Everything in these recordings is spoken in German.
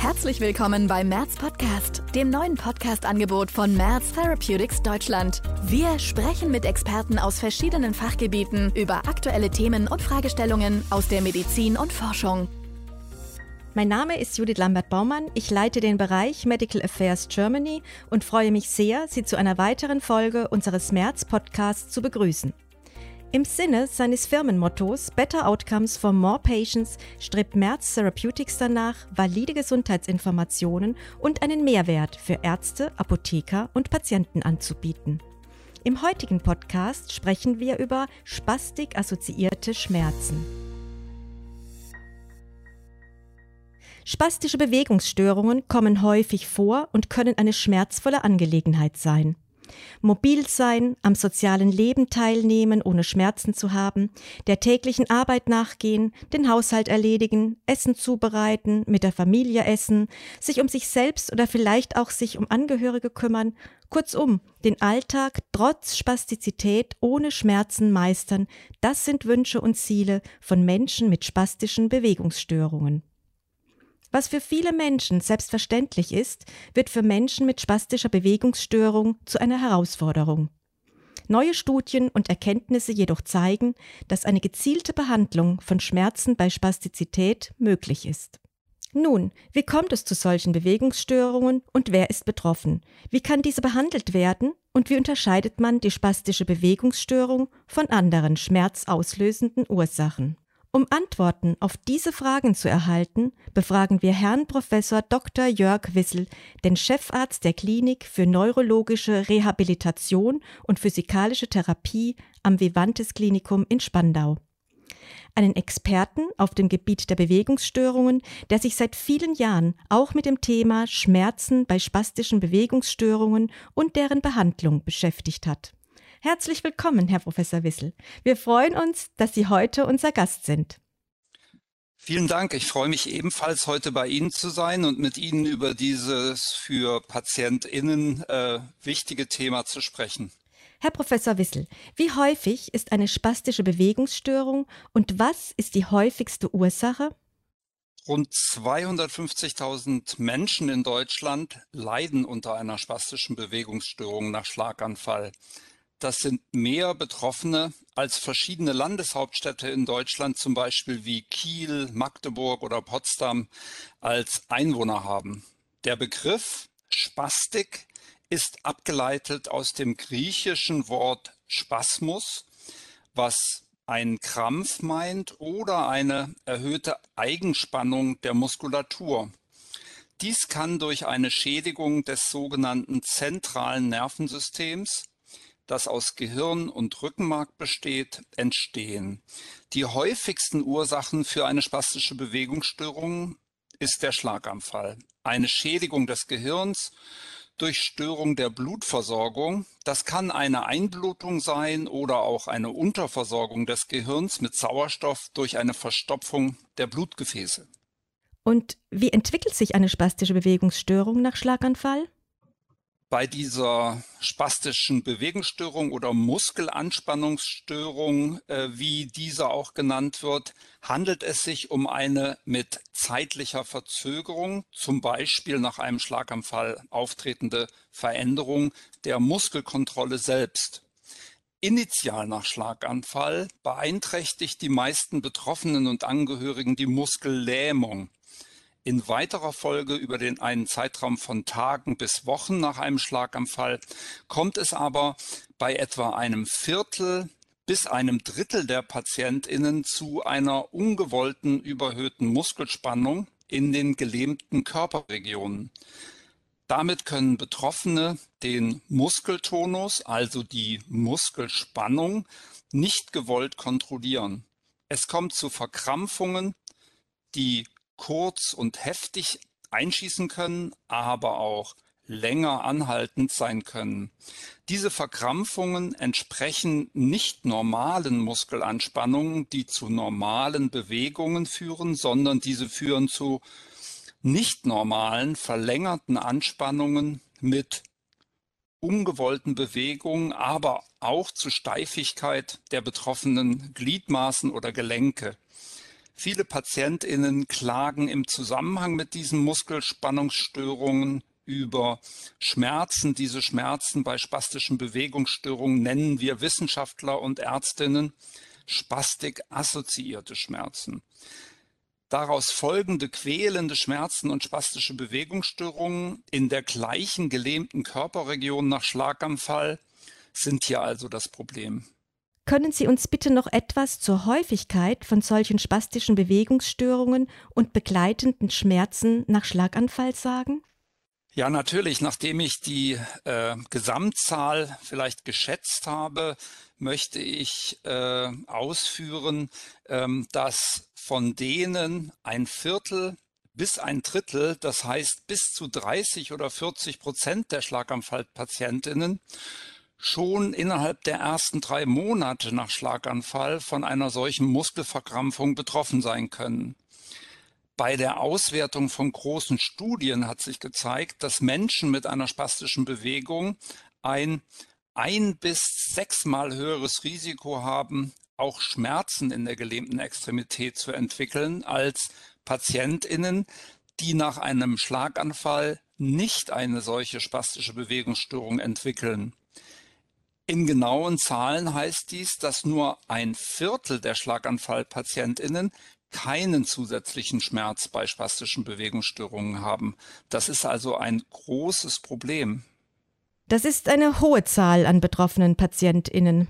Herzlich willkommen beim Merz Podcast, dem neuen Podcast-Angebot von Merz Therapeutics Deutschland. Wir sprechen mit Experten aus verschiedenen Fachgebieten über aktuelle Themen und Fragestellungen aus der Medizin und Forschung. Mein Name ist Judith Lambert-Baumann. Ich leite den Bereich Medical Affairs Germany und freue mich sehr, Sie zu einer weiteren Folge unseres Merz-Podcasts zu begrüßen. Im Sinne seines Firmenmottos Better Outcomes for More Patients strebt Merz Therapeutics danach, valide Gesundheitsinformationen und einen Mehrwert für Ärzte, Apotheker und Patienten anzubieten. Im heutigen Podcast sprechen wir über spastik-assoziierte Schmerzen. Spastische Bewegungsstörungen kommen häufig vor und können eine schmerzvolle Angelegenheit sein. Mobil sein, am sozialen Leben teilnehmen, ohne Schmerzen zu haben, der täglichen Arbeit nachgehen, den Haushalt erledigen, Essen zubereiten, mit der Familie essen, sich um sich selbst oder vielleicht auch sich um Angehörige kümmern, kurzum, den Alltag trotz Spastizität ohne Schmerzen meistern, das sind Wünsche und Ziele von Menschen mit spastischen Bewegungsstörungen. Was für viele Menschen selbstverständlich ist, wird für Menschen mit spastischer Bewegungsstörung zu einer Herausforderung. Neue Studien und Erkenntnisse jedoch zeigen, dass eine gezielte Behandlung von Schmerzen bei Spastizität möglich ist. Nun, wie kommt es zu solchen Bewegungsstörungen und wer ist betroffen? Wie kann diese behandelt werden und wie unterscheidet man die spastische Bewegungsstörung von anderen schmerzauslösenden Ursachen? Um Antworten auf diese Fragen zu erhalten, befragen wir Herrn Professor Dr. Jörg Wissel, den Chefarzt der Klinik für neurologische Rehabilitation und physikalische Therapie am Vivantes Klinikum in Spandau. Einen Experten auf dem Gebiet der Bewegungsstörungen, der sich seit vielen Jahren auch mit dem Thema Schmerzen bei spastischen Bewegungsstörungen und deren Behandlung beschäftigt hat. Herzlich willkommen, Herr Professor Wissel. Wir freuen uns, dass Sie heute unser Gast sind. Vielen Dank. Ich freue mich ebenfalls heute bei Ihnen zu sein und mit Ihnen über dieses für PatientInnen äh, wichtige Thema zu sprechen. Herr Professor Wissel, wie häufig ist eine spastische Bewegungsstörung und was ist die häufigste Ursache? Rund 250.000 Menschen in Deutschland leiden unter einer spastischen Bewegungsstörung nach Schlaganfall. Das sind mehr Betroffene als verschiedene Landeshauptstädte in Deutschland, zum Beispiel wie Kiel, Magdeburg oder Potsdam, als Einwohner haben. Der Begriff Spastik ist abgeleitet aus dem griechischen Wort Spasmus, was einen Krampf meint oder eine erhöhte Eigenspannung der Muskulatur. Dies kann durch eine Schädigung des sogenannten zentralen Nervensystems das aus Gehirn und Rückenmark besteht, entstehen. Die häufigsten Ursachen für eine spastische Bewegungsstörung ist der Schlaganfall, eine Schädigung des Gehirns durch Störung der Blutversorgung. Das kann eine Einblutung sein oder auch eine Unterversorgung des Gehirns mit Sauerstoff durch eine Verstopfung der Blutgefäße. Und wie entwickelt sich eine spastische Bewegungsstörung nach Schlaganfall? Bei dieser spastischen Bewegungsstörung oder Muskelanspannungsstörung, äh, wie diese auch genannt wird, handelt es sich um eine mit zeitlicher Verzögerung, zum Beispiel nach einem Schlaganfall auftretende Veränderung der Muskelkontrolle selbst. Initial nach Schlaganfall beeinträchtigt die meisten Betroffenen und Angehörigen die Muskellähmung. In weiterer Folge über den einen Zeitraum von Tagen bis Wochen nach einem Schlaganfall kommt es aber bei etwa einem Viertel bis einem Drittel der PatientInnen zu einer ungewollten überhöhten Muskelspannung in den gelähmten Körperregionen. Damit können Betroffene den Muskeltonus, also die Muskelspannung, nicht gewollt kontrollieren. Es kommt zu Verkrampfungen, die kurz und heftig einschießen können, aber auch länger anhaltend sein können. Diese Verkrampfungen entsprechen nicht normalen Muskelanspannungen, die zu normalen Bewegungen führen, sondern diese führen zu nicht normalen, verlängerten Anspannungen mit ungewollten Bewegungen, aber auch zu Steifigkeit der betroffenen Gliedmaßen oder Gelenke. Viele Patientinnen klagen im Zusammenhang mit diesen Muskelspannungsstörungen über Schmerzen. Diese Schmerzen bei spastischen Bewegungsstörungen nennen wir Wissenschaftler und Ärztinnen Spastik-assoziierte Schmerzen. Daraus folgende quälende Schmerzen und spastische Bewegungsstörungen in der gleichen gelähmten Körperregion nach Schlaganfall sind hier also das Problem. Können Sie uns bitte noch etwas zur Häufigkeit von solchen spastischen Bewegungsstörungen und begleitenden Schmerzen nach Schlaganfall sagen? Ja, natürlich. Nachdem ich die äh, Gesamtzahl vielleicht geschätzt habe, möchte ich äh, ausführen, ähm, dass von denen ein Viertel bis ein Drittel, das heißt bis zu 30 oder 40 Prozent der Schlaganfallpatientinnen schon innerhalb der ersten drei Monate nach Schlaganfall von einer solchen Muskelverkrampfung betroffen sein können. Bei der Auswertung von großen Studien hat sich gezeigt, dass Menschen mit einer spastischen Bewegung ein ein bis sechsmal höheres Risiko haben, auch Schmerzen in der gelähmten Extremität zu entwickeln als Patientinnen, die nach einem Schlaganfall nicht eine solche spastische Bewegungsstörung entwickeln. In genauen Zahlen heißt dies, dass nur ein Viertel der Schlaganfallpatientinnen keinen zusätzlichen Schmerz bei spastischen Bewegungsstörungen haben. Das ist also ein großes Problem. Das ist eine hohe Zahl an betroffenen Patientinnen.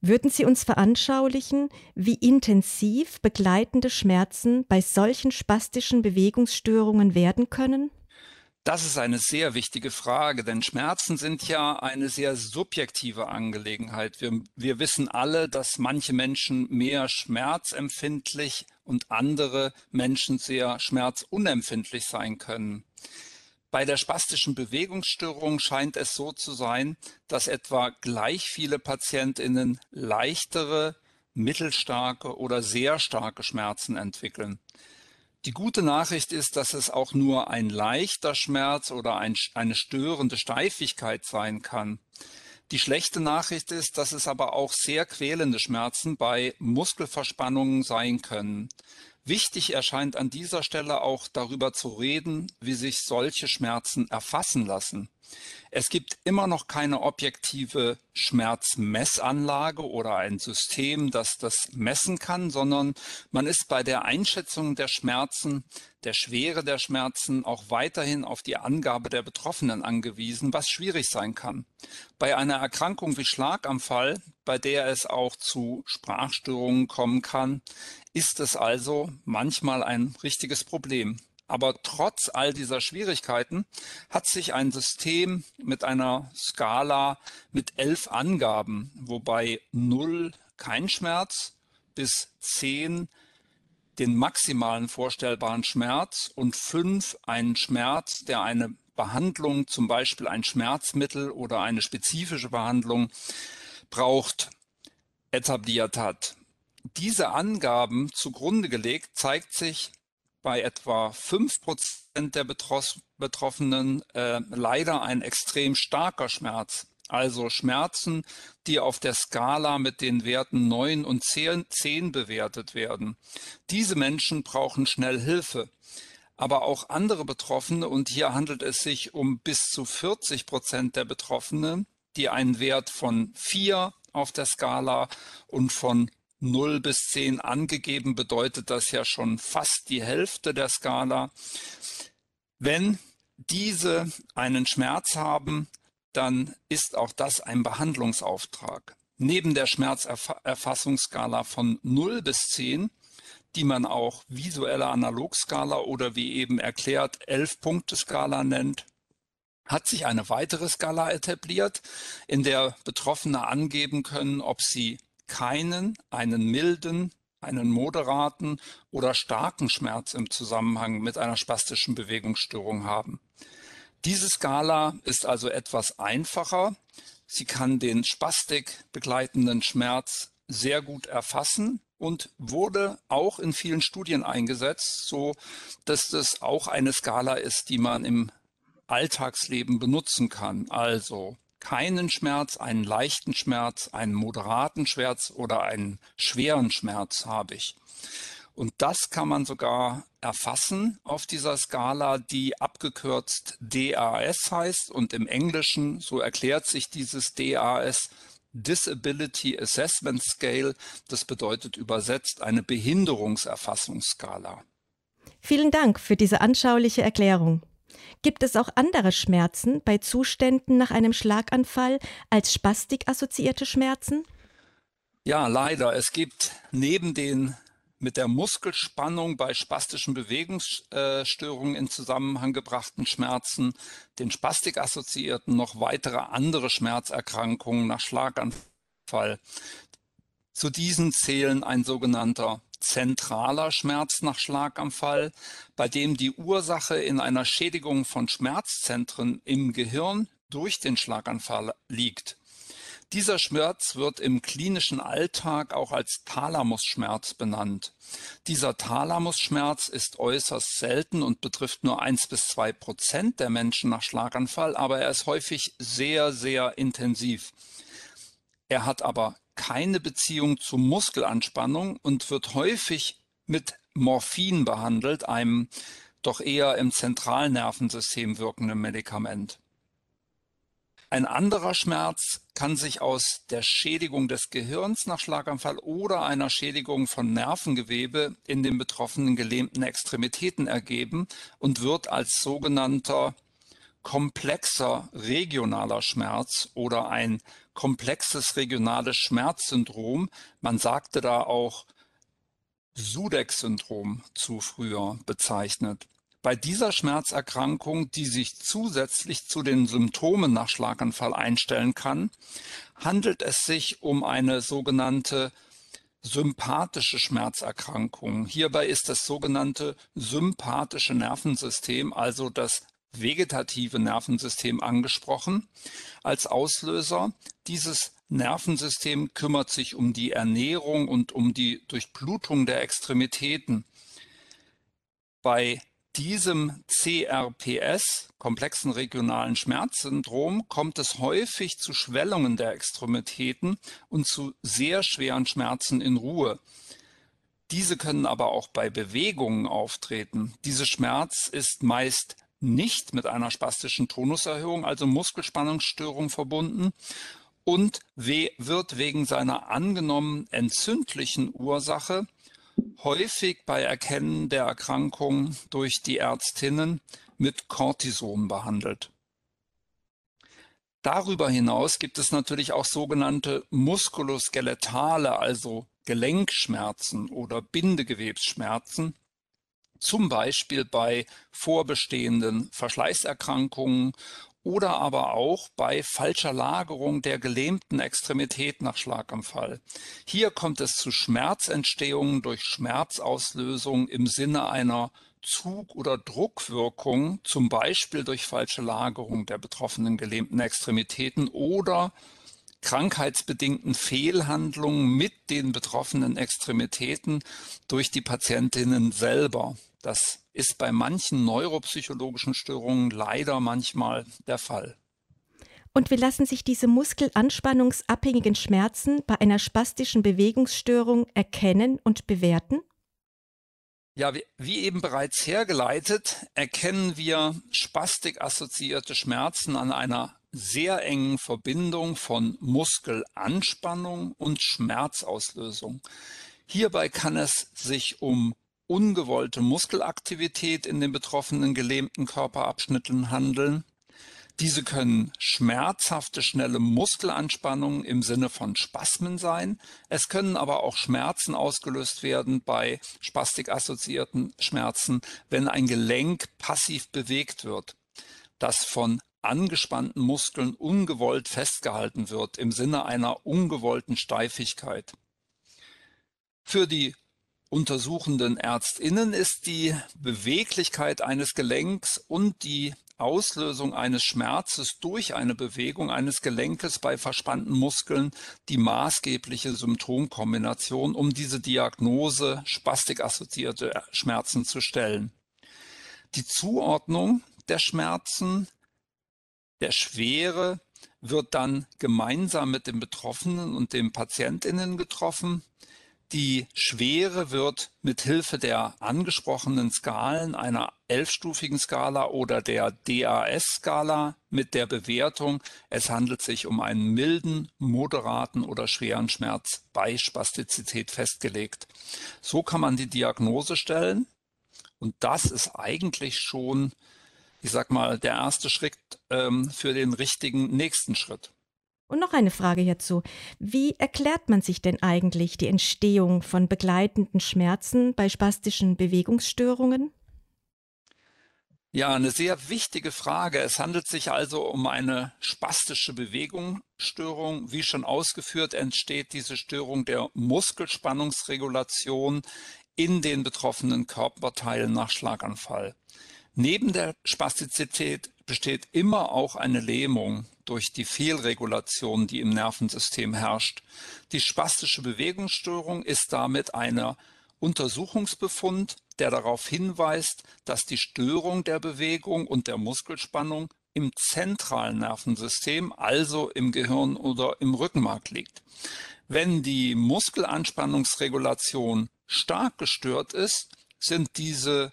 Würden Sie uns veranschaulichen, wie intensiv begleitende Schmerzen bei solchen spastischen Bewegungsstörungen werden können? Das ist eine sehr wichtige Frage, denn Schmerzen sind ja eine sehr subjektive Angelegenheit. Wir, wir wissen alle, dass manche Menschen mehr schmerzempfindlich und andere Menschen sehr schmerzunempfindlich sein können. Bei der spastischen Bewegungsstörung scheint es so zu sein, dass etwa gleich viele Patientinnen leichtere, mittelstarke oder sehr starke Schmerzen entwickeln. Die gute Nachricht ist, dass es auch nur ein leichter Schmerz oder ein, eine störende Steifigkeit sein kann. Die schlechte Nachricht ist, dass es aber auch sehr quälende Schmerzen bei Muskelverspannungen sein können. Wichtig erscheint an dieser Stelle auch darüber zu reden, wie sich solche Schmerzen erfassen lassen. Es gibt immer noch keine objektive Schmerzmessanlage oder ein System, das das messen kann, sondern man ist bei der Einschätzung der Schmerzen, der Schwere der Schmerzen auch weiterhin auf die Angabe der Betroffenen angewiesen, was schwierig sein kann. Bei einer Erkrankung wie Schlaganfall, bei der es auch zu Sprachstörungen kommen kann, ist es also manchmal ein richtiges Problem. Aber trotz all dieser Schwierigkeiten hat sich ein System mit einer Skala mit elf Angaben, wobei 0 kein Schmerz bis 10 den maximalen vorstellbaren Schmerz und 5 einen Schmerz, der eine Behandlung, zum Beispiel ein Schmerzmittel oder eine spezifische Behandlung braucht, etabliert hat. Diese Angaben zugrunde gelegt, zeigt sich bei etwa fünf Prozent der Betroffenen äh, leider ein extrem starker Schmerz. Also Schmerzen, die auf der Skala mit den Werten 9 und 10, 10 bewertet werden. Diese Menschen brauchen schnell Hilfe. Aber auch andere Betroffene, und hier handelt es sich um bis zu 40 Prozent der Betroffenen, die einen Wert von 4 auf der Skala und von 0 bis 10 angegeben, bedeutet das ja schon fast die Hälfte der Skala. Wenn diese einen Schmerz haben, dann ist auch das ein Behandlungsauftrag. Neben der Schmerzerfassungsskala von 0 bis 10, die man auch visuelle Analogskala oder wie eben erklärt 11-Punkte-Skala nennt, hat sich eine weitere Skala etabliert, in der Betroffene angeben können, ob sie keinen, einen milden, einen moderaten oder starken Schmerz im Zusammenhang mit einer spastischen Bewegungsstörung haben. Diese Skala ist also etwas einfacher. Sie kann den Spastik begleitenden Schmerz sehr gut erfassen und wurde auch in vielen Studien eingesetzt, so dass das auch eine Skala ist, die man im Alltagsleben benutzen kann. Also keinen Schmerz, einen leichten Schmerz, einen moderaten Schmerz oder einen schweren Schmerz habe ich. Und das kann man sogar erfassen auf dieser Skala, die abgekürzt DAS heißt. Und im Englischen, so erklärt sich dieses DAS, Disability Assessment Scale. Das bedeutet übersetzt eine Behinderungserfassungsskala. Vielen Dank für diese anschauliche Erklärung. Gibt es auch andere Schmerzen bei Zuständen nach einem Schlaganfall als spastikassoziierte Schmerzen? Ja, leider. Es gibt neben den mit der Muskelspannung bei spastischen Bewegungsstörungen in Zusammenhang gebrachten Schmerzen, den spastikassoziierten noch weitere andere Schmerzerkrankungen nach Schlaganfall. Zu diesen zählen ein sogenannter zentraler Schmerz nach Schlaganfall, bei dem die Ursache in einer Schädigung von Schmerzzentren im Gehirn durch den Schlaganfall liegt. Dieser Schmerz wird im klinischen Alltag auch als Thalamusschmerz benannt. Dieser Thalamusschmerz ist äußerst selten und betrifft nur eins bis zwei Prozent der Menschen nach Schlaganfall, aber er ist häufig sehr, sehr intensiv. Er hat aber keine Beziehung zu Muskelanspannung und wird häufig mit Morphin behandelt, einem doch eher im Zentralnervensystem wirkenden Medikament. Ein anderer Schmerz kann sich aus der Schädigung des Gehirns nach Schlaganfall oder einer Schädigung von Nervengewebe in den betroffenen gelähmten Extremitäten ergeben und wird als sogenannter komplexer regionaler Schmerz oder ein komplexes regionales Schmerzsyndrom, man sagte da auch Sudeck-Syndrom zu früher bezeichnet. Bei dieser Schmerzerkrankung, die sich zusätzlich zu den Symptomen nach Schlaganfall einstellen kann, handelt es sich um eine sogenannte sympathische Schmerzerkrankung. Hierbei ist das sogenannte sympathische Nervensystem, also das vegetative Nervensystem angesprochen als Auslöser. Dieses Nervensystem kümmert sich um die Ernährung und um die Durchblutung der Extremitäten. Bei diesem CRPS, komplexen regionalen Schmerzsyndrom, kommt es häufig zu Schwellungen der Extremitäten und zu sehr schweren Schmerzen in Ruhe. Diese können aber auch bei Bewegungen auftreten. Diese Schmerz ist meist nicht mit einer spastischen Tonuserhöhung, also Muskelspannungsstörung verbunden und wird wegen seiner angenommen entzündlichen Ursache häufig bei Erkennen der Erkrankung durch die Ärztinnen mit Cortison behandelt. Darüber hinaus gibt es natürlich auch sogenannte muskuloskeletale, also Gelenkschmerzen oder Bindegewebsschmerzen, zum Beispiel bei vorbestehenden Verschleißerkrankungen oder aber auch bei falscher Lagerung der gelähmten Extremität nach Schlaganfall. Hier kommt es zu Schmerzentstehungen durch Schmerzauslösung im Sinne einer Zug- oder Druckwirkung, zum Beispiel durch falsche Lagerung der betroffenen gelähmten Extremitäten oder krankheitsbedingten Fehlhandlungen mit den betroffenen Extremitäten durch die Patientinnen selber. Das ist bei manchen neuropsychologischen Störungen leider manchmal der Fall. Und wie lassen sich diese muskelanspannungsabhängigen Schmerzen bei einer spastischen Bewegungsstörung erkennen und bewerten? Ja, wie, eben bereits hergeleitet, erkennen wir spastikassoziierte Schmerzen an einer sehr engen Verbindung von Muskelanspannung und Schmerzauslösung. Hierbei kann es sich um ungewollte Muskelaktivität in den betroffenen gelähmten Körperabschnitten handeln. Diese können schmerzhafte, schnelle Muskelanspannungen im Sinne von Spasmen sein. Es können aber auch Schmerzen ausgelöst werden bei spastikassoziierten Schmerzen, wenn ein Gelenk passiv bewegt wird, das von angespannten Muskeln ungewollt festgehalten wird im Sinne einer ungewollten Steifigkeit. Für die untersuchenden Ärztinnen ist die Beweglichkeit eines Gelenks und die Auslösung eines Schmerzes durch eine Bewegung eines Gelenkes bei verspannten Muskeln die maßgebliche Symptomkombination, um diese Diagnose spastikassoziierte Schmerzen zu stellen. Die Zuordnung der Schmerzen, der Schwere, wird dann gemeinsam mit den Betroffenen und den PatientInnen getroffen Die Schwere wird mit Hilfe der angesprochenen Skalen einer elfstufigen Skala oder der DAS-Skala mit der Bewertung, es handelt sich um einen milden, moderaten oder schweren Schmerz bei Spastizität festgelegt. So kann man die Diagnose stellen und das ist eigentlich schon, ich sag mal, der erste Schritt ähm, für den richtigen nächsten Schritt. Und noch eine Frage hierzu. Wie erklärt man sich denn eigentlich die Entstehung von begleitenden Schmerzen bei spastischen Bewegungsstörungen? Ja, eine sehr wichtige Frage. Es handelt sich also um eine spastische Bewegungsstörung. Wie schon ausgeführt, entsteht diese Störung der Muskelspannungsregulation in den betroffenen Körperteilen nach Schlaganfall. Neben der Spastizität besteht immer auch eine Lähmung durch die Fehlregulation, die im Nervensystem herrscht. Die spastische Bewegungsstörung ist damit einer Untersuchungsbefund, der darauf hinweist, dass die Störung der Bewegung und der Muskelspannung im zentralen Nervensystem, also im Gehirn oder im Rückenmark liegt. Wenn die Muskelanspannungsregulation stark gestört ist, sind diese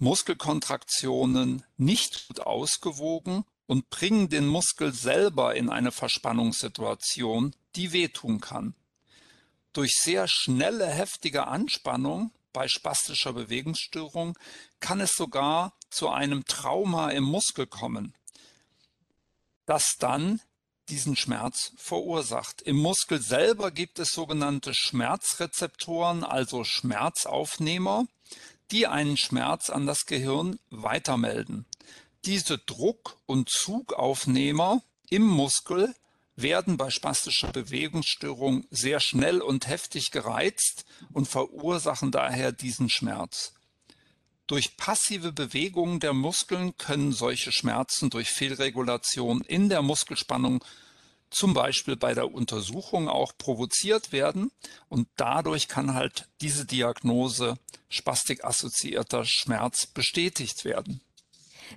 Muskelkontraktionen nicht gut ausgewogen und bringen den Muskel selber in eine Verspannungssituation, die wehtun kann. Durch sehr schnelle, heftige Anspannung bei spastischer Bewegungsstörung kann es sogar zu einem Trauma im Muskel kommen, das dann diesen Schmerz verursacht. Im Muskel selber gibt es sogenannte Schmerzrezeptoren, also Schmerzaufnehmer, die einen Schmerz an das Gehirn weitermelden. Diese Druck- und Zugaufnehmer im Muskel werden bei spastischer Bewegungsstörung sehr schnell und heftig gereizt und verursachen daher diesen Schmerz. Durch passive Bewegungen der Muskeln können solche Schmerzen durch Fehlregulation in der Muskelspannung zum Beispiel bei der Untersuchung auch provoziert werden und dadurch kann halt diese Diagnose spastikassoziierter Schmerz bestätigt werden.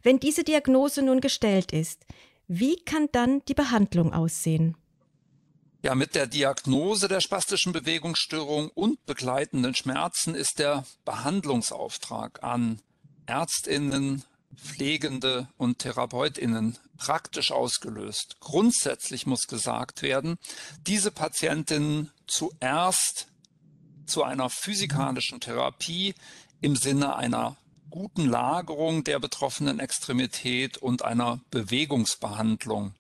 Wenn diese Diagnose nun gestellt ist, wie kann dann die Behandlung aussehen? Ja, mit der Diagnose der spastischen Bewegungsstörung und begleitenden Schmerzen ist der Behandlungsauftrag an Ärztinnen, Pflegende und Therapeutinnen praktisch ausgelöst. Grundsätzlich muss gesagt werden, diese Patientinnen zuerst zu einer physikalischen Therapie im Sinne einer guten Lagerung der betroffenen Extremität und einer Bewegungsbehandlung.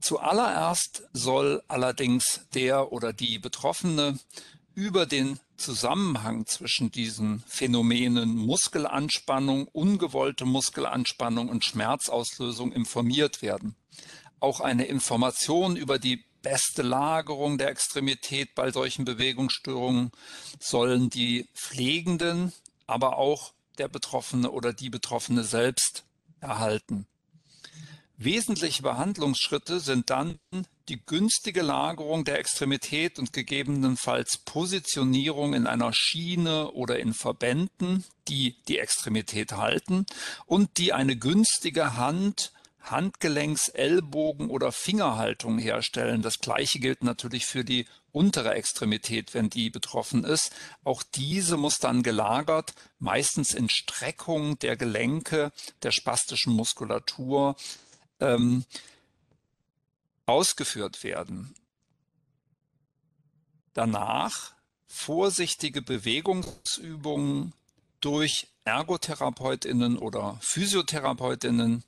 Zuallererst soll allerdings der oder die Betroffene über den Zusammenhang zwischen diesen Phänomenen Muskelanspannung, ungewollte Muskelanspannung und Schmerzauslösung informiert werden. Auch eine Information über die beste Lagerung der Extremität bei solchen Bewegungsstörungen sollen die Pflegenden, aber auch der Betroffene oder die Betroffene selbst erhalten. Wesentliche Behandlungsschritte sind dann die günstige Lagerung der Extremität und gegebenenfalls Positionierung in einer Schiene oder in Verbänden, die die Extremität halten und die eine günstige Hand, Handgelenks-, Ellbogen- oder Fingerhaltung herstellen. Das gleiche gilt natürlich für die untere Extremität, wenn die betroffen ist. Auch diese muss dann gelagert, meistens in Streckung der Gelenke, der spastischen Muskulatur ähm, ausgeführt werden. Danach vorsichtige Bewegungsübungen durch Ergotherapeutinnen oder Physiotherapeutinnen,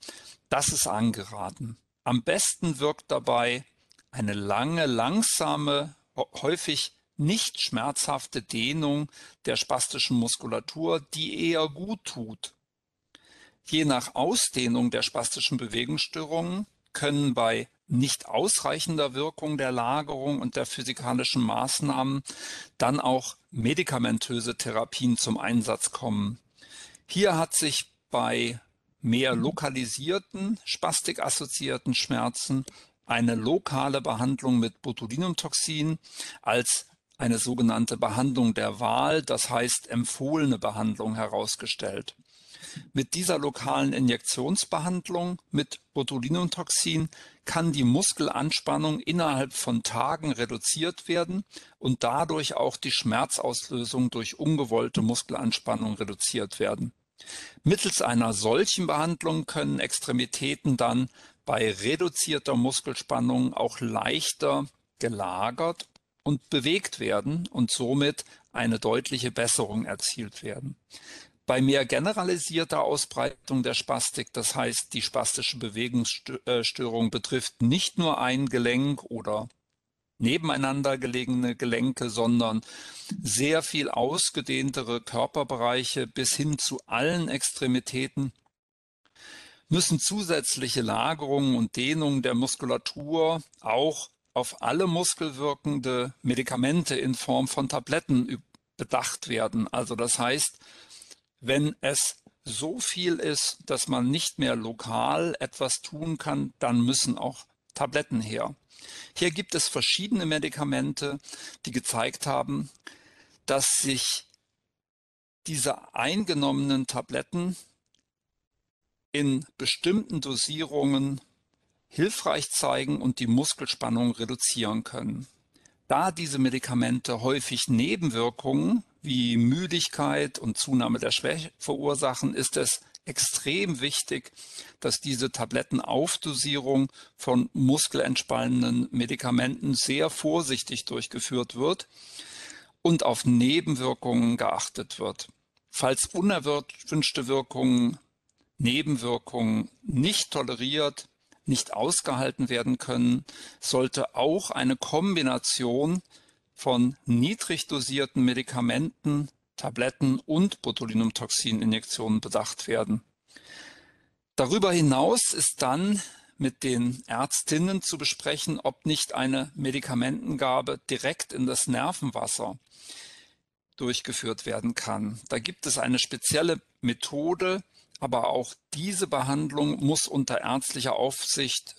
das ist angeraten. Am besten wirkt dabei eine lange, langsame, häufig nicht schmerzhafte Dehnung der spastischen Muskulatur, die eher gut tut. Je nach Ausdehnung der spastischen Bewegungsstörungen können bei nicht ausreichender Wirkung der Lagerung und der physikalischen Maßnahmen dann auch medikamentöse Therapien zum Einsatz kommen. Hier hat sich bei mehr lokalisierten, spastikassoziierten Schmerzen eine lokale Behandlung mit Botulinumtoxin als eine sogenannte Behandlung der Wahl, das heißt empfohlene Behandlung herausgestellt. Mit dieser lokalen Injektionsbehandlung mit Botulinumtoxin kann die Muskelanspannung innerhalb von Tagen reduziert werden und dadurch auch die Schmerzauslösung durch ungewollte Muskelanspannung reduziert werden. Mittels einer solchen Behandlung können Extremitäten dann bei reduzierter Muskelspannung auch leichter gelagert und bewegt werden und somit eine deutliche Besserung erzielt werden. Bei mehr generalisierter Ausbreitung der Spastik, das heißt, die spastische Bewegungsstörung betrifft nicht nur ein Gelenk oder nebeneinander gelegene Gelenke, sondern sehr viel ausgedehntere Körperbereiche bis hin zu allen Extremitäten, müssen zusätzliche Lagerungen und Dehnungen der Muskulatur auch auf alle muskelwirkende Medikamente in Form von Tabletten bedacht werden. Also das heißt, wenn es so viel ist, dass man nicht mehr lokal etwas tun kann, dann müssen auch Tabletten her. Hier gibt es verschiedene Medikamente, die gezeigt haben, dass sich diese eingenommenen Tabletten in bestimmten Dosierungen hilfreich zeigen und die Muskelspannung reduzieren können. Da diese Medikamente häufig Nebenwirkungen wie Müdigkeit und Zunahme der Schwäche verursachen, ist es extrem wichtig, dass diese Tablettenaufdosierung von muskelentspannenden Medikamenten sehr vorsichtig durchgeführt wird und auf Nebenwirkungen geachtet wird. Falls unerwünschte Wirkungen, Nebenwirkungen nicht toleriert, nicht ausgehalten werden können, sollte auch eine Kombination von niedrig dosierten Medikamenten, Tabletten und Botulinumtoxininjektionen bedacht werden. Darüber hinaus ist dann mit den Ärztinnen zu besprechen, ob nicht eine Medikamentengabe direkt in das Nervenwasser durchgeführt werden kann. Da gibt es eine spezielle Methode, aber auch diese Behandlung muss unter ärztlicher Aufsicht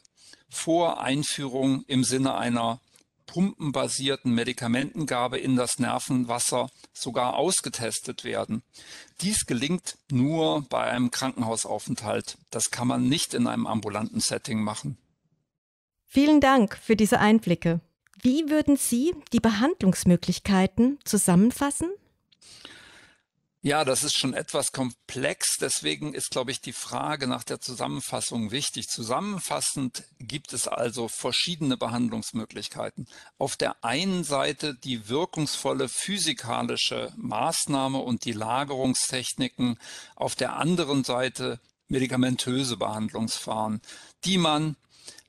vor Einführung im Sinne einer pumpenbasierten Medikamentengabe in das Nervenwasser sogar ausgetestet werden. Dies gelingt nur bei einem Krankenhausaufenthalt. Das kann man nicht in einem ambulanten Setting machen. Vielen Dank für diese Einblicke. Wie würden Sie die Behandlungsmöglichkeiten zusammenfassen? Ja, das ist schon etwas komplex. Deswegen ist, glaube ich, die Frage nach der Zusammenfassung wichtig. Zusammenfassend gibt es also verschiedene Behandlungsmöglichkeiten. Auf der einen Seite die wirkungsvolle physikalische Maßnahme und die Lagerungstechniken. Auf der anderen Seite medikamentöse Behandlungsfahren, die man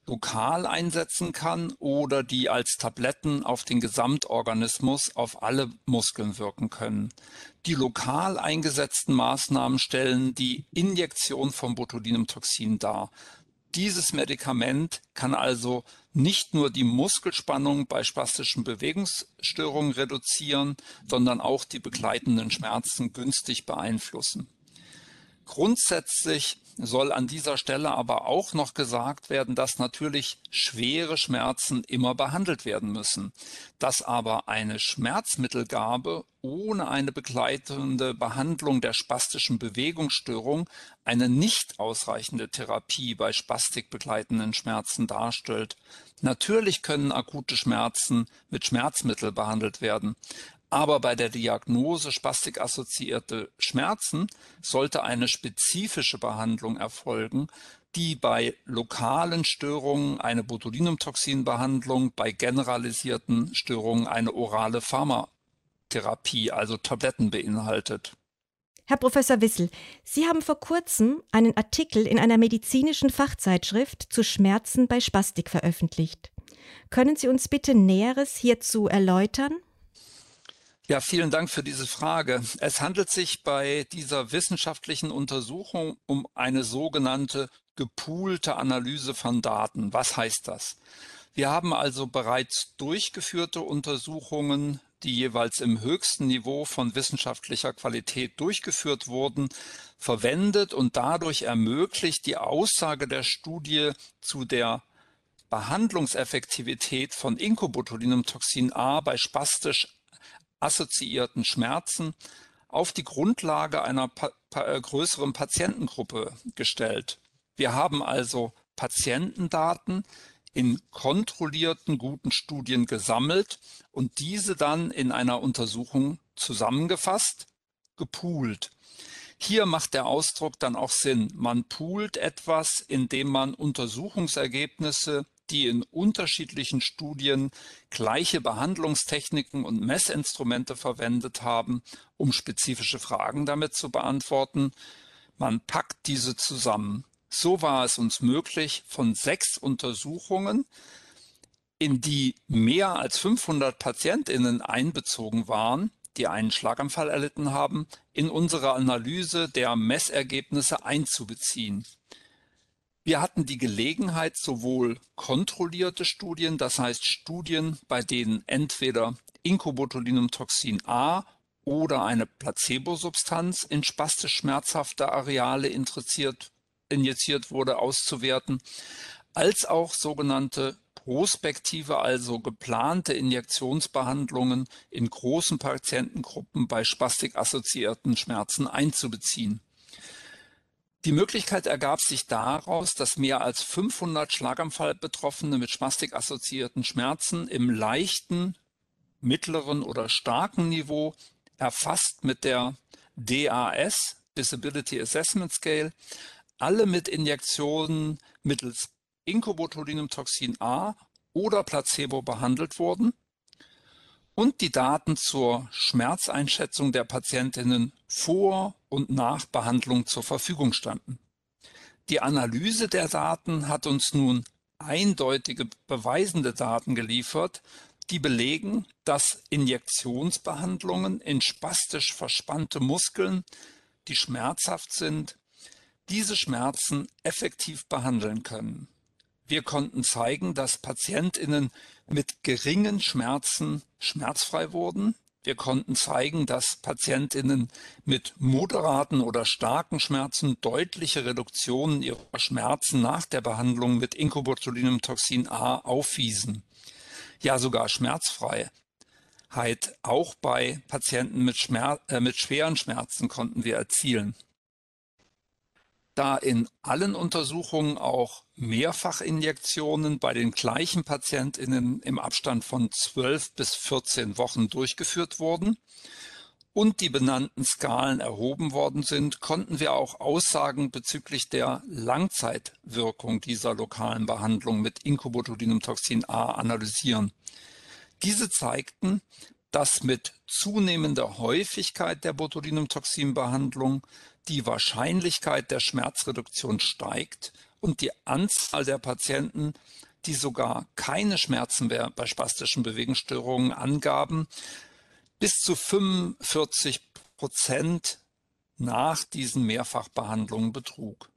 lokal einsetzen kann oder die als Tabletten auf den Gesamtorganismus, auf alle Muskeln wirken können. Die lokal eingesetzten Maßnahmen stellen die Injektion von Botulinumtoxin dar. Dieses Medikament kann also nicht nur die Muskelspannung bei spastischen Bewegungsstörungen reduzieren, sondern auch die begleitenden Schmerzen günstig beeinflussen. Grundsätzlich soll an dieser Stelle aber auch noch gesagt werden, dass natürlich schwere Schmerzen immer behandelt werden müssen, dass aber eine Schmerzmittelgabe ohne eine begleitende Behandlung der spastischen Bewegungsstörung eine nicht ausreichende Therapie bei spastikbegleitenden Schmerzen darstellt. Natürlich können akute Schmerzen mit Schmerzmittel behandelt werden, aber bei der Diagnose spastikassoziierte Schmerzen sollte eine spezifische Behandlung erfolgen, die bei lokalen Störungen eine Botulinumtoxinbehandlung, bei generalisierten Störungen eine orale Pharmatherapie, also Tabletten beinhaltet. Herr Professor Wissel, Sie haben vor kurzem einen Artikel in einer medizinischen Fachzeitschrift zu Schmerzen bei Spastik veröffentlicht. Können Sie uns bitte Näheres hierzu erläutern? Ja, vielen Dank für diese Frage. Es handelt sich bei dieser wissenschaftlichen Untersuchung um eine sogenannte gepoolte Analyse von Daten. Was heißt das? Wir haben also bereits durchgeführte Untersuchungen, die jeweils im höchsten Niveau von wissenschaftlicher Qualität durchgeführt wurden, verwendet und dadurch ermöglicht, die Aussage der Studie zu der Behandlungseffektivität von Incobotulinumtoxin A bei spastisch assoziierten Schmerzen auf die Grundlage einer äh, größeren Patientengruppe gestellt. Wir haben also Patientendaten in kontrollierten guten Studien gesammelt und diese dann in einer Untersuchung zusammengefasst, gepoolt. Hier macht der Ausdruck dann auch Sinn. Man poolt etwas, indem man Untersuchungsergebnisse, die in unterschiedlichen Studien gleiche Behandlungstechniken und Messinstrumente verwendet haben, um spezifische Fragen damit zu beantworten. Man packt diese zusammen. So war es uns möglich, von sechs Untersuchungen, in die mehr als 500 Patientinnen einbezogen waren, die einen Schlaganfall erlitten haben, in unsere Analyse der Messergebnisse einzubeziehen. Wir hatten die Gelegenheit, sowohl kontrollierte Studien, das heißt Studien, bei denen entweder Incobotulinumtoxin A oder eine Placebosubstanz in spastisch schmerzhafte Areale injiziert wurde, auszuwerten, als auch sogenannte prospektive, also geplante Injektionsbehandlungen in großen Patientengruppen bei spastikassoziierten Schmerzen einzubeziehen. Die Möglichkeit ergab sich daraus, dass mehr als 500 Schlaganfallbetroffene mit spastikassoziierten Schmerzen im leichten, mittleren oder starken Niveau erfasst mit der DAS, Disability Assessment Scale, alle mit Injektionen mittels Incobotulinumtoxin A oder Placebo behandelt wurden und die Daten zur Schmerzeinschätzung der Patientinnen vor und nach Behandlung zur Verfügung standen. Die Analyse der Daten hat uns nun eindeutige beweisende Daten geliefert, die belegen, dass Injektionsbehandlungen in spastisch verspannte Muskeln, die schmerzhaft sind, diese Schmerzen effektiv behandeln können. Wir konnten zeigen, dass Patientinnen mit geringen Schmerzen schmerzfrei wurden. Wir konnten zeigen, dass Patientinnen mit moderaten oder starken Schmerzen deutliche Reduktionen ihrer Schmerzen nach der Behandlung mit Incobotulinumtoxin A aufwiesen. Ja, sogar Schmerzfreiheit. Auch bei Patienten mit, Schmerz, äh, mit schweren Schmerzen konnten wir erzielen. Da in allen Untersuchungen auch Mehrfachinjektionen bei den gleichen PatientInnen im Abstand von 12 bis 14 Wochen durchgeführt wurden und die benannten Skalen erhoben worden sind, konnten wir auch Aussagen bezüglich der Langzeitwirkung dieser lokalen Behandlung mit Incobotulinumtoxin A analysieren. Diese zeigten, dass mit zunehmender Häufigkeit der Botulinumtoxinbehandlung die Wahrscheinlichkeit der Schmerzreduktion steigt und die Anzahl der Patienten, die sogar keine Schmerzen mehr bei spastischen Bewegungsstörungen angaben, bis zu 45 Prozent nach diesen Mehrfachbehandlungen betrug.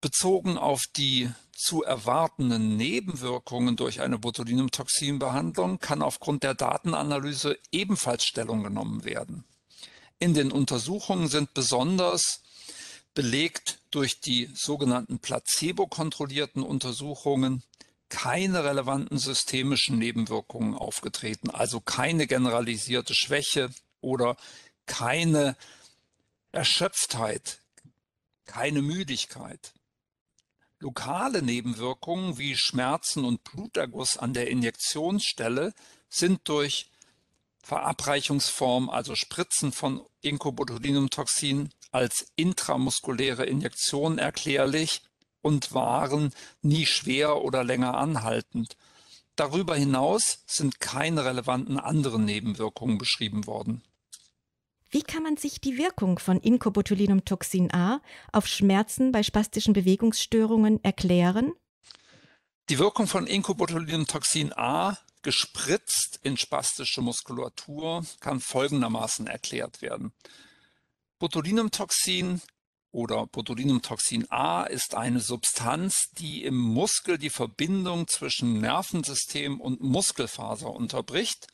Bezogen auf die zu erwartenden Nebenwirkungen durch eine Botulinumtoxinbehandlung kann aufgrund der Datenanalyse ebenfalls Stellung genommen werden. In den Untersuchungen sind besonders belegt durch die sogenannten placebo-kontrollierten Untersuchungen keine relevanten systemischen Nebenwirkungen aufgetreten, also keine generalisierte Schwäche oder keine Erschöpftheit, keine Müdigkeit. Lokale Nebenwirkungen wie Schmerzen und Bluterguss an der Injektionsstelle sind durch Verabreichungsform, also Spritzen von Incobotulinumtoxin als intramuskuläre Injektion erklärlich und waren nie schwer oder länger anhaltend. Darüber hinaus sind keine relevanten anderen Nebenwirkungen beschrieben worden. Wie kann man sich die Wirkung von Incobotulinumtoxin A auf Schmerzen bei spastischen Bewegungsstörungen erklären? Die Wirkung von Incobotulinumtoxin A gespritzt in spastische Muskulatur kann folgendermaßen erklärt werden. Botulinumtoxin oder Botulinumtoxin A ist eine Substanz, die im Muskel die Verbindung zwischen Nervensystem und Muskelfaser unterbricht,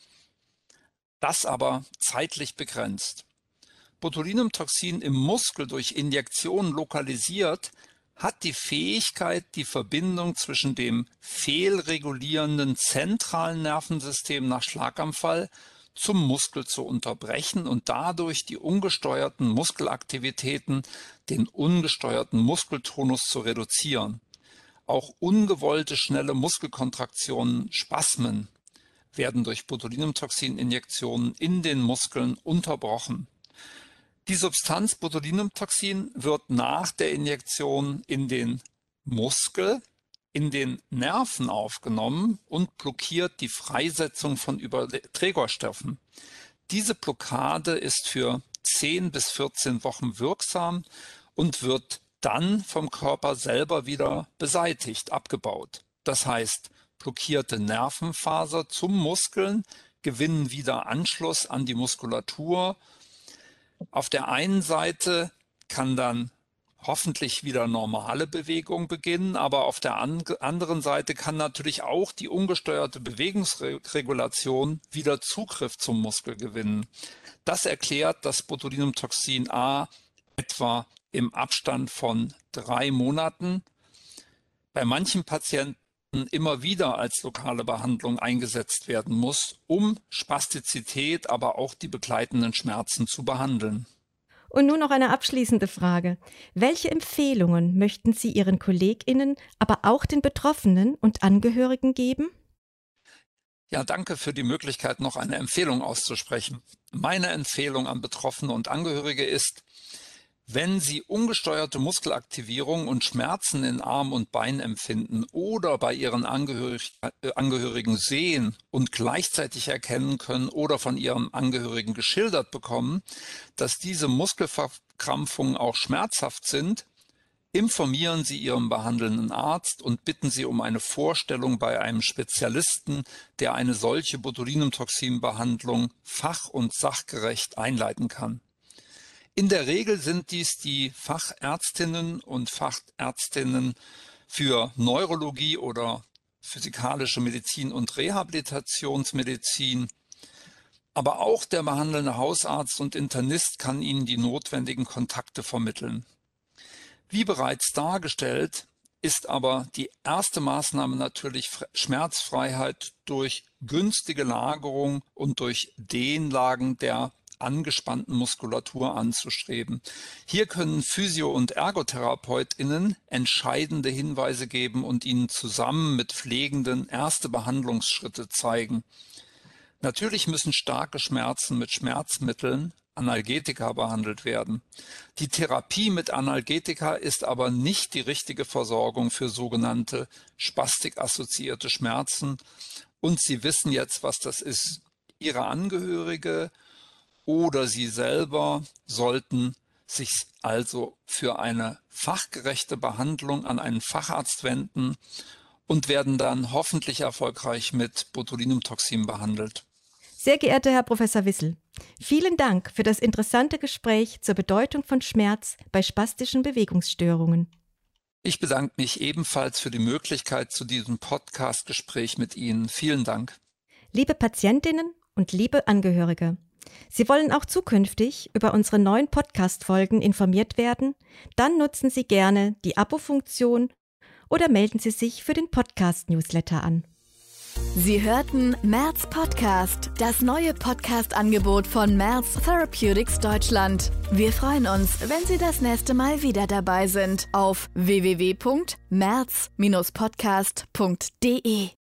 das aber zeitlich begrenzt. Botulinumtoxin im Muskel durch Injektion lokalisiert, hat die Fähigkeit, die Verbindung zwischen dem fehlregulierenden zentralen Nervensystem nach Schlaganfall zum Muskel zu unterbrechen und dadurch die ungesteuerten Muskelaktivitäten, den ungesteuerten Muskeltonus zu reduzieren. Auch ungewollte schnelle Muskelkontraktionen, Spasmen, werden durch Botulinumtoxininjektionen in den Muskeln unterbrochen. Die Substanz Botulinumtoxin wird nach der Injektion in den Muskel, in den Nerven aufgenommen und blockiert die Freisetzung von Überträgerstoffen. Diese Blockade ist für 10 bis 14 Wochen wirksam und wird dann vom Körper selber wieder beseitigt, abgebaut. Das heißt, blockierte Nervenfaser zum Muskeln gewinnen wieder Anschluss an die Muskulatur. Auf der einen Seite kann dann hoffentlich wieder normale Bewegung beginnen, aber auf der anderen Seite kann natürlich auch die ungesteuerte Bewegungsregulation wieder Zugriff zum Muskel gewinnen. Das erklärt das Botulinumtoxin A etwa im Abstand von drei Monaten. Bei manchen Patienten immer wieder als lokale Behandlung eingesetzt werden muss, um Spastizität, aber auch die begleitenden Schmerzen zu behandeln. Und nun noch eine abschließende Frage. Welche Empfehlungen möchten Sie Ihren Kolleginnen, aber auch den Betroffenen und Angehörigen geben? Ja, danke für die Möglichkeit, noch eine Empfehlung auszusprechen. Meine Empfehlung an Betroffene und Angehörige ist, wenn Sie ungesteuerte Muskelaktivierung und Schmerzen in Arm und Bein empfinden oder bei Ihren Angehörig äh, Angehörigen sehen und gleichzeitig erkennen können oder von Ihren Angehörigen geschildert bekommen, dass diese Muskelverkrampfungen auch schmerzhaft sind, informieren Sie Ihren behandelnden Arzt und bitten Sie um eine Vorstellung bei einem Spezialisten, der eine solche Botulinumtoxinbehandlung fach- und sachgerecht einleiten kann. In der Regel sind dies die Fachärztinnen und Fachärztinnen für Neurologie oder physikalische Medizin und Rehabilitationsmedizin. Aber auch der behandelnde Hausarzt und Internist kann Ihnen die notwendigen Kontakte vermitteln. Wie bereits dargestellt, ist aber die erste Maßnahme natürlich Schmerzfreiheit durch günstige Lagerung und durch Dehnlagen der angespannten Muskulatur anzustreben. Hier können Physio- und Ergotherapeutinnen entscheidende Hinweise geben und ihnen zusammen mit Pflegenden erste Behandlungsschritte zeigen. Natürlich müssen starke Schmerzen mit Schmerzmitteln, Analgetika behandelt werden. Die Therapie mit Analgetika ist aber nicht die richtige Versorgung für sogenannte spastikassoziierte Schmerzen. Und Sie wissen jetzt, was das ist. Ihre Angehörige oder Sie selber sollten sich also für eine fachgerechte Behandlung an einen Facharzt wenden und werden dann hoffentlich erfolgreich mit Botulinumtoxin behandelt. Sehr geehrter Herr Professor Wissel, vielen Dank für das interessante Gespräch zur Bedeutung von Schmerz bei spastischen Bewegungsstörungen. Ich bedanke mich ebenfalls für die Möglichkeit zu diesem Podcast-Gespräch mit Ihnen. Vielen Dank. Liebe Patientinnen und liebe Angehörige, Sie wollen auch zukünftig über unsere neuen Podcast-Folgen informiert werden? Dann nutzen Sie gerne die Abo-Funktion oder melden Sie sich für den Podcast-Newsletter an. Sie hörten Merz Podcast, das neue Podcast-Angebot von Merz Therapeutics Deutschland. Wir freuen uns, wenn Sie das nächste Mal wieder dabei sind auf www.merz-podcast.de.